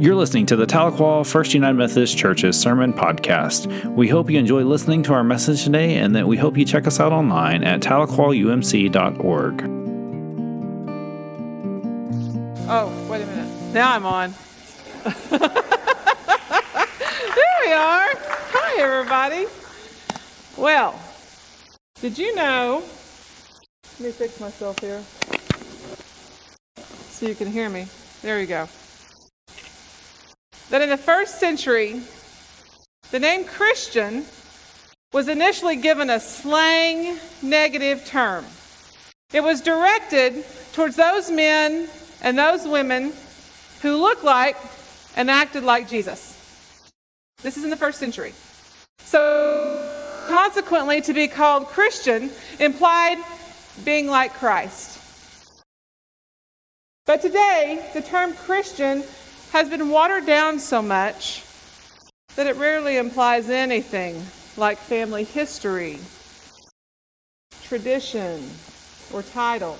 You're listening to the Tahlequah First United Methodist Church's Sermon Podcast. We hope you enjoy listening to our message today and that we hope you check us out online at tahlequahumc.org. Oh, wait a minute. Now I'm on. there we are. Hi, everybody. Well, did you know? Let me fix myself here so you can hear me. There you go that in the first century, the name Christian was initially given a slang negative term. It was directed towards those men and those women who looked like and acted like Jesus. This is in the first century. So, consequently, to be called Christian implied being like Christ. But today, the term Christian has been watered down so much that it rarely implies anything like family history, tradition, or title.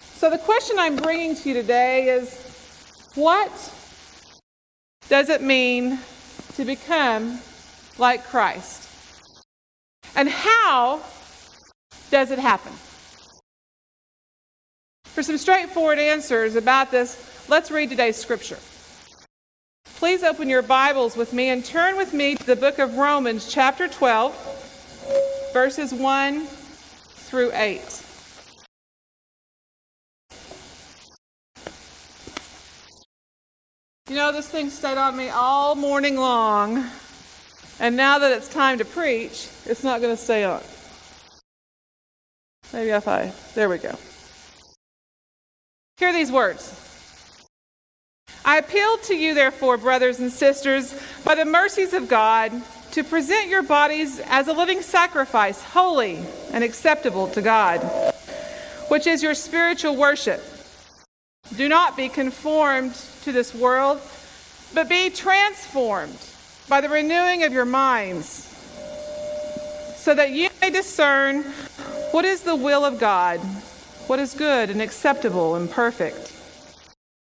So, the question I'm bringing to you today is what does it mean to become like Christ? And how does it happen? For some straightforward answers about this, let's read today's scripture. Please open your Bibles with me and turn with me to the book of Romans, chapter 12, verses 1 through 8. You know, this thing stayed on me all morning long, and now that it's time to preach, it's not going to stay on. Maybe if I, there we go. Hear these words. I appeal to you, therefore, brothers and sisters, by the mercies of God, to present your bodies as a living sacrifice, holy and acceptable to God, which is your spiritual worship. Do not be conformed to this world, but be transformed by the renewing of your minds, so that you may discern what is the will of God what is good and acceptable and perfect.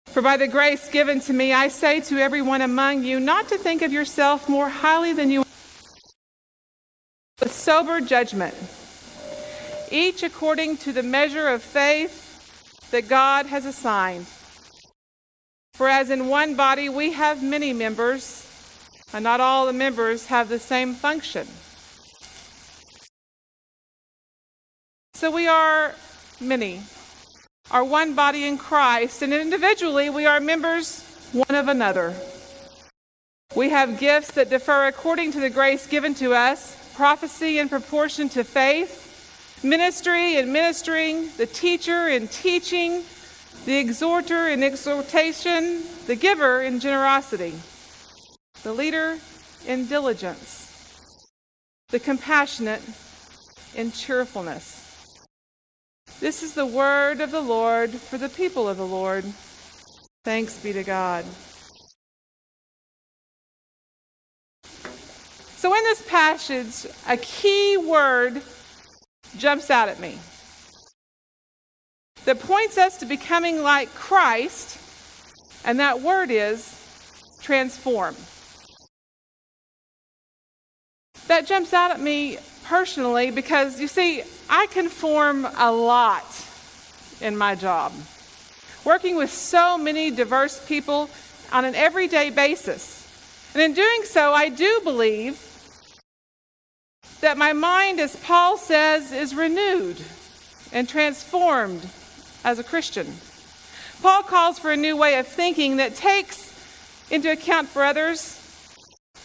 For by the grace given to me, I say to everyone among you not to think of yourself more highly than you with sober judgment, each according to the measure of faith that God has assigned. For as in one body we have many members, and not all the members have the same function. So we are many, are one body in Christ, and individually we are members one of another. We have gifts that differ according to the grace given to us prophecy in proportion to faith, ministry in ministering, the teacher in teaching, the exhorter in exhortation, the giver in generosity, the leader in diligence, the compassionate in cheerfulness. This is the word of the Lord for the people of the Lord. Thanks be to God. So, in this passage, a key word jumps out at me that points us to becoming like Christ, and that word is transform. That jumps out at me personally because you see, I conform a lot in my job. Working with so many diverse people on an everyday basis. And in doing so, I do believe that my mind, as Paul says, is renewed and transformed as a Christian. Paul calls for a new way of thinking that takes into account for others.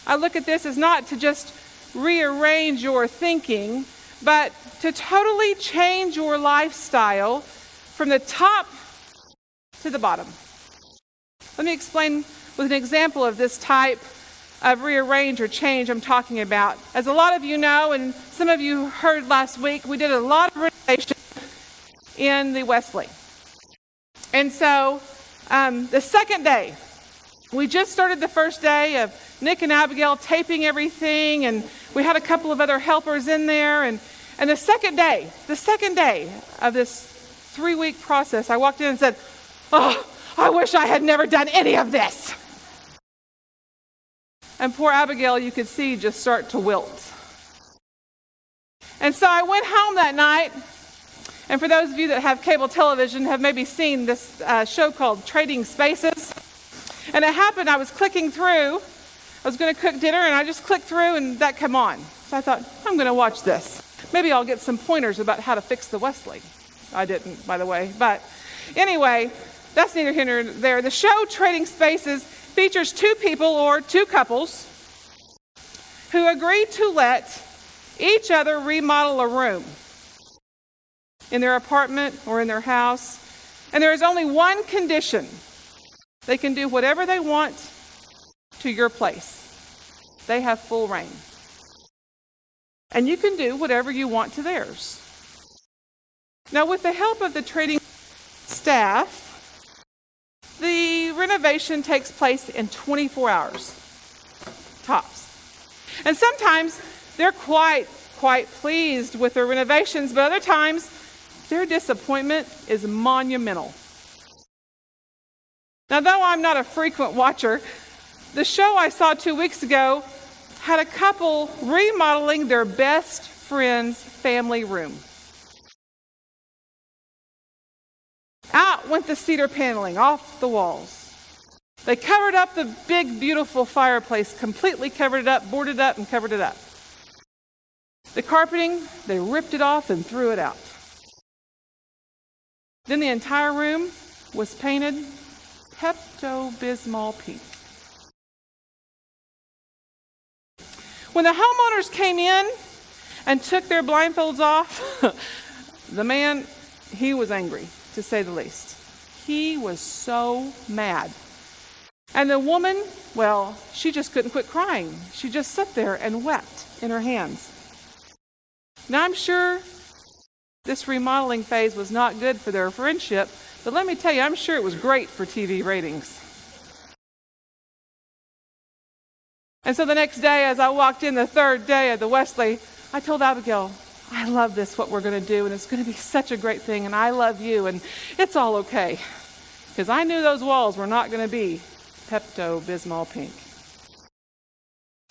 I look at this as not to just rearrange your thinking, but to totally change your lifestyle from the top to the bottom. Let me explain with an example of this type of rearrange or change I'm talking about. As a lot of you know, and some of you heard last week, we did a lot of renovation in the Wesley. And so um, the second day, we just started the first day of Nick and Abigail taping everything, and we had a couple of other helpers in there. And, and the second day, the second day of this three week process, I walked in and said, Oh, I wish I had never done any of this. And poor Abigail, you could see, just start to wilt. And so I went home that night. And for those of you that have cable television, have maybe seen this uh, show called Trading Spaces. And it happened, I was clicking through. I was going to cook dinner, and I just clicked through, and that came on. So I thought, I'm going to watch this. Maybe I'll get some pointers about how to fix the Wesley. I didn't, by the way. But anyway, that's neither here nor there. The show Trading Spaces features two people or two couples who agree to let each other remodel a room in their apartment or in their house. And there is only one condition they can do whatever they want to your place, they have full rein. And you can do whatever you want to theirs. Now, with the help of the trading staff, the renovation takes place in 24 hours, tops. And sometimes they're quite, quite pleased with their renovations, but other times their disappointment is monumental. Now, though I'm not a frequent watcher, the show I saw two weeks ago had a couple remodeling their best friend's family room. Out went the cedar paneling off the walls. They covered up the big, beautiful fireplace, completely covered it up, boarded up, and covered it up. The carpeting, they ripped it off and threw it out. Then the entire room was painted Pepto Bismol pink. When the homeowners came in and took their blindfolds off, the man, he was angry to say the least. He was so mad. And the woman, well, she just couldn't quit crying. She just sat there and wept in her hands. Now, I'm sure this remodeling phase was not good for their friendship, but let me tell you, I'm sure it was great for TV ratings. And so the next day, as I walked in the third day of the Wesley, I told Abigail, I love this, what we're going to do, and it's going to be such a great thing, and I love you, and it's all okay. Because I knew those walls were not going to be Pepto Bismol pink.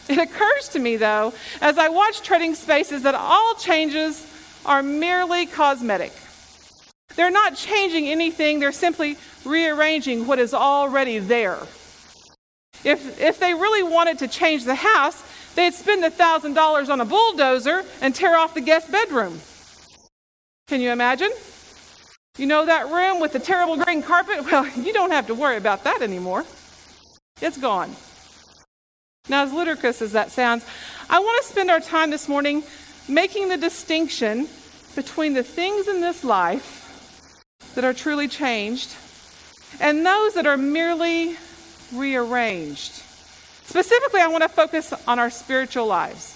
It occurs to me, though, as I watch Trading Spaces, that all changes are merely cosmetic. They're not changing anything, they're simply rearranging what is already there. If, if they really wanted to change the house, they'd spend $1,000 on a bulldozer and tear off the guest bedroom. Can you imagine? You know that room with the terrible green carpet? Well, you don't have to worry about that anymore. It's gone. Now, as ludicrous as that sounds, I want to spend our time this morning making the distinction between the things in this life that are truly changed and those that are merely rearranged. Specifically, I want to focus on our spiritual lives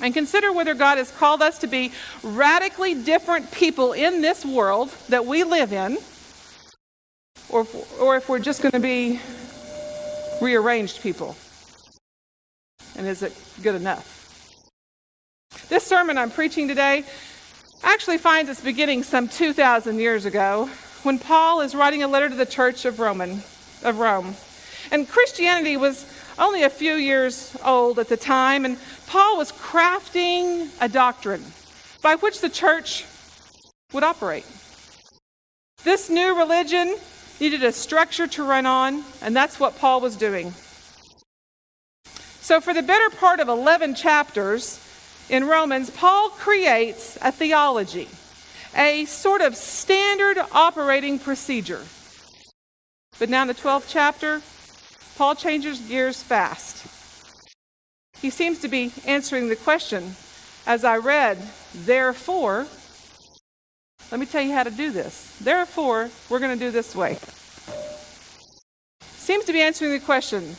and consider whether God has called us to be radically different people in this world that we live in, or if, or if we're just going to be rearranged people. And is it good enough? This sermon I'm preaching today actually finds its beginning some 2,000 years ago when Paul is writing a letter to the church of Roman of Rome. And Christianity was only a few years old at the time, and Paul was crafting a doctrine by which the church would operate. This new religion needed a structure to run on, and that's what Paul was doing. So, for the better part of 11 chapters in Romans, Paul creates a theology, a sort of standard operating procedure but now in the 12th chapter, Paul changes gears fast. He seems to be answering the question as I read, therefore, let me tell you how to do this. Therefore, we're going to do this way. Seems to be answering the question.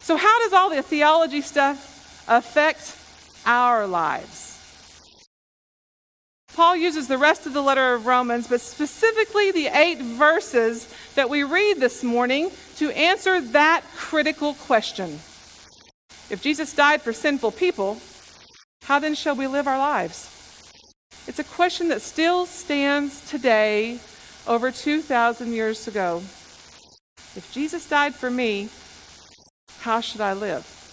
So, how does all the theology stuff affect our lives? Paul uses the rest of the letter of Romans, but specifically the eight verses that we read this morning to answer that critical question. If Jesus died for sinful people, how then shall we live our lives? It's a question that still stands today over 2,000 years ago. If Jesus died for me, how should I live?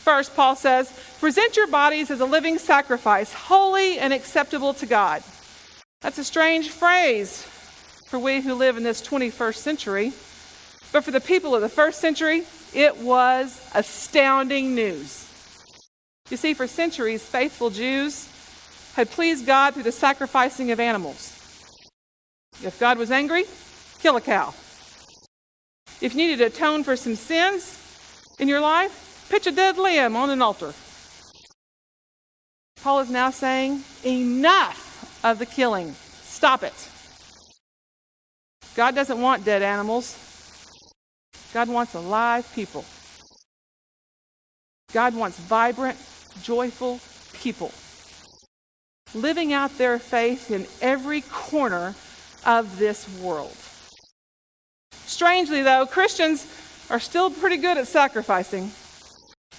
First, Paul says, present your bodies as a living sacrifice, holy and acceptable to God. That's a strange phrase for we who live in this 21st century. But for the people of the first century, it was astounding news. You see, for centuries, faithful Jews had pleased God through the sacrificing of animals. If God was angry, kill a cow. If you needed to atone for some sins in your life, pitch a dead lamb on an altar. Paul is now saying, enough of the killing. Stop it. God doesn't want dead animals. God wants alive people. God wants vibrant, joyful people living out their faith in every corner of this world. Strangely, though, Christians are still pretty good at sacrificing.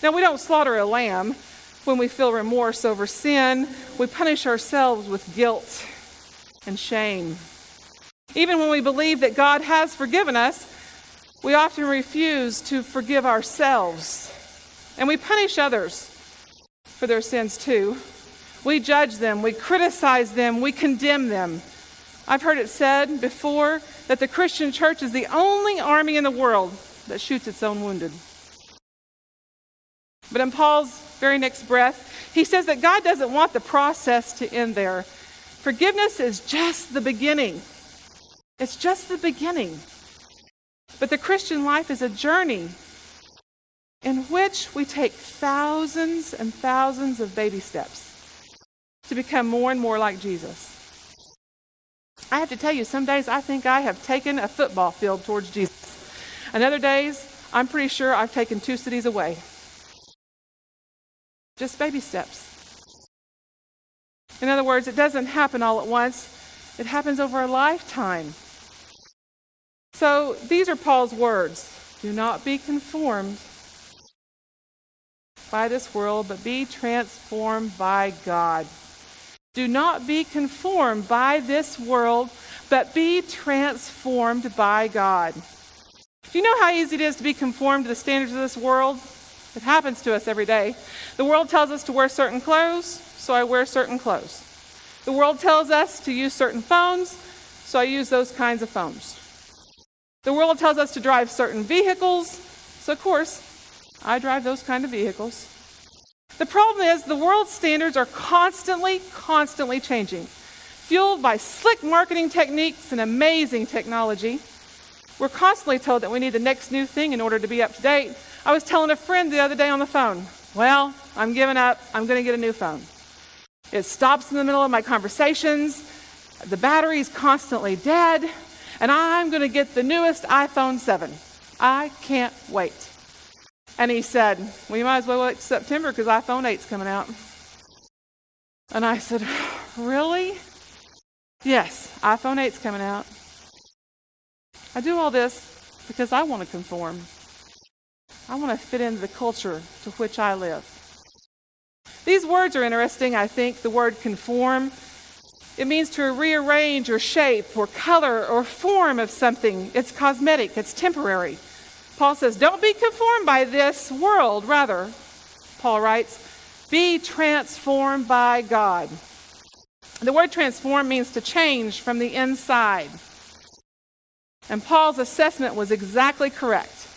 Now, we don't slaughter a lamb when we feel remorse over sin, we punish ourselves with guilt and shame. Even when we believe that God has forgiven us, we often refuse to forgive ourselves. And we punish others for their sins too. We judge them, we criticize them, we condemn them. I've heard it said before that the Christian church is the only army in the world that shoots its own wounded. But in Paul's very next breath, he says that God doesn't want the process to end there. Forgiveness is just the beginning. It's just the beginning. But the Christian life is a journey in which we take thousands and thousands of baby steps to become more and more like Jesus. I have to tell you, some days I think I have taken a football field towards Jesus. And other days, I'm pretty sure I've taken two cities away. Just baby steps. In other words, it doesn't happen all at once, it happens over a lifetime. So these are Paul's words Do not be conformed by this world, but be transformed by God. Do not be conformed by this world, but be transformed by God. Do you know how easy it is to be conformed to the standards of this world? It happens to us every day. The world tells us to wear certain clothes, so I wear certain clothes. The world tells us to use certain phones, so I use those kinds of phones. The world tells us to drive certain vehicles, so of course, I drive those kind of vehicles. The problem is the world's standards are constantly, constantly changing. Fueled by slick marketing techniques and amazing technology, we're constantly told that we need the next new thing in order to be up to date. I was telling a friend the other day on the phone, well, I'm giving up. I'm going to get a new phone. It stops in the middle of my conversations. The battery's constantly dead. And I'm going to get the newest iPhone 7. I can't wait. And he said, Well, you might as well wait September because iPhone 8's coming out. And I said, Really? Yes, iPhone 8's coming out. I do all this because I want to conform. I want to fit into the culture to which I live. These words are interesting, I think. The word conform. It means to rearrange or shape or color or form of something. It's cosmetic, it's temporary. Paul says, Don't be conformed by this world. Rather, Paul writes, Be transformed by God. The word transform means to change from the inside. And Paul's assessment was exactly correct.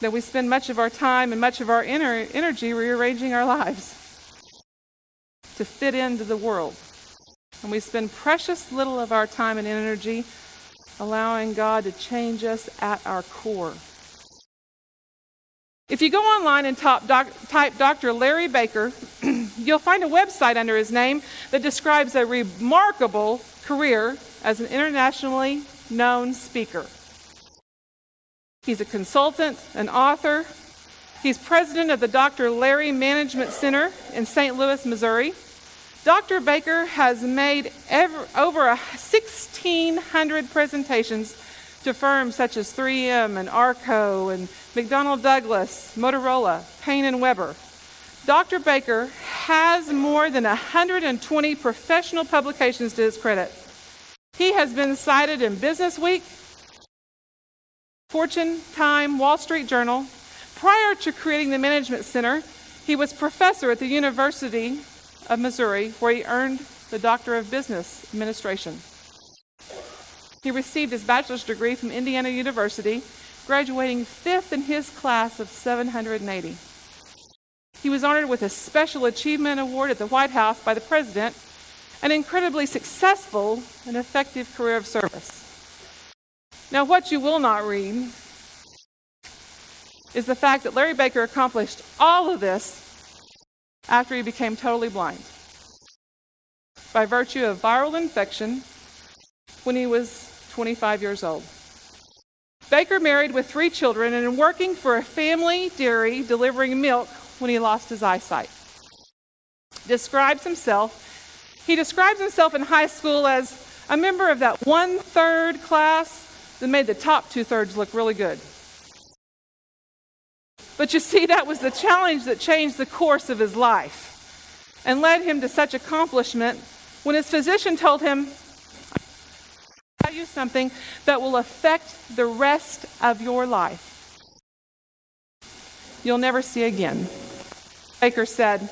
That we spend much of our time and much of our inner energy rearranging our lives to fit into the world. And we spend precious little of our time and energy allowing God to change us at our core. If you go online and doc, type Dr. Larry Baker, you'll find a website under his name that describes a remarkable career as an internationally known speaker. He's a consultant, an author. He's president of the Dr. Larry Management Center in St. Louis, Missouri. Dr. Baker has made ever, over 1,600 presentations to firms such as 3M and Arco and McDonnell Douglas, Motorola, Paine and Webber. Dr. Baker has more than 120 professional publications to his credit. He has been cited in Business Week, Fortune, Time, Wall Street Journal. Prior to creating the Management Center, he was professor at the University of Missouri, where he earned the Doctor of Business Administration. He received his bachelor's degree from Indiana University, graduating fifth in his class of 780. He was honored with a Special Achievement Award at the White House by the President, an incredibly successful and effective career of service. Now, what you will not read is the fact that Larry Baker accomplished all of this after he became totally blind by virtue of viral infection when he was 25 years old. Baker married with three children and working for a family dairy delivering milk when he lost his eyesight. Describes himself, he describes himself in high school as a member of that one third class that made the top two thirds look really good. But you see, that was the challenge that changed the course of his life and led him to such accomplishment when his physician told him, I'll tell you something that will affect the rest of your life. You'll never see again. Baker said,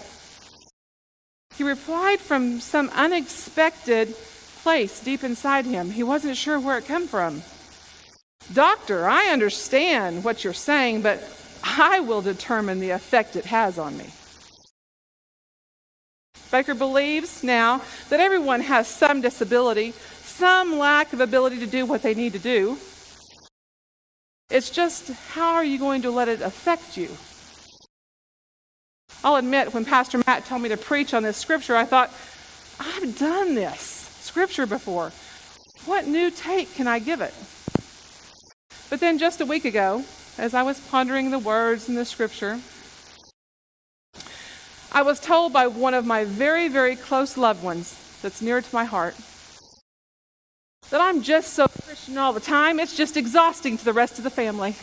he replied from some unexpected place deep inside him. He wasn't sure where it came from. Doctor, I understand what you're saying, but I will determine the effect it has on me. Baker believes now that everyone has some disability, some lack of ability to do what they need to do. It's just how are you going to let it affect you? I'll admit, when Pastor Matt told me to preach on this scripture, I thought, I've done this scripture before. What new take can I give it? But then just a week ago, as I was pondering the words in the scripture, I was told by one of my very, very close loved ones that's near to my heart that I'm just so Christian all the time, it's just exhausting to the rest of the family.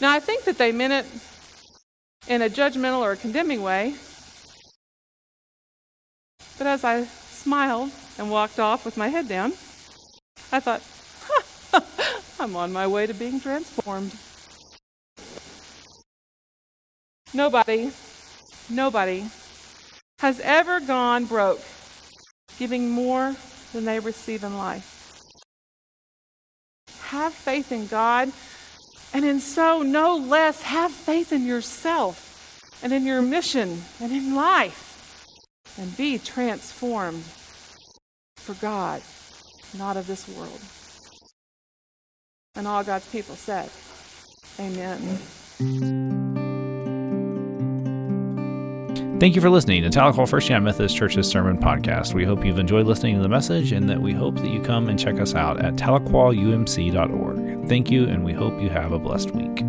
Now, I think that they meant it in a judgmental or a condemning way. But as I smiled and walked off with my head down, I thought, I'm on my way to being transformed. Nobody, nobody has ever gone broke giving more than they receive in life. Have faith in God, and in so, no less, have faith in yourself and in your mission and in life, and be transformed for God not of this world. And all God's people said, Amen. Thank you for listening to Tahlequah First United Methodist Church's Sermon Podcast. We hope you've enjoyed listening to the message and that we hope that you come and check us out at tahlequahumc.org. Thank you, and we hope you have a blessed week.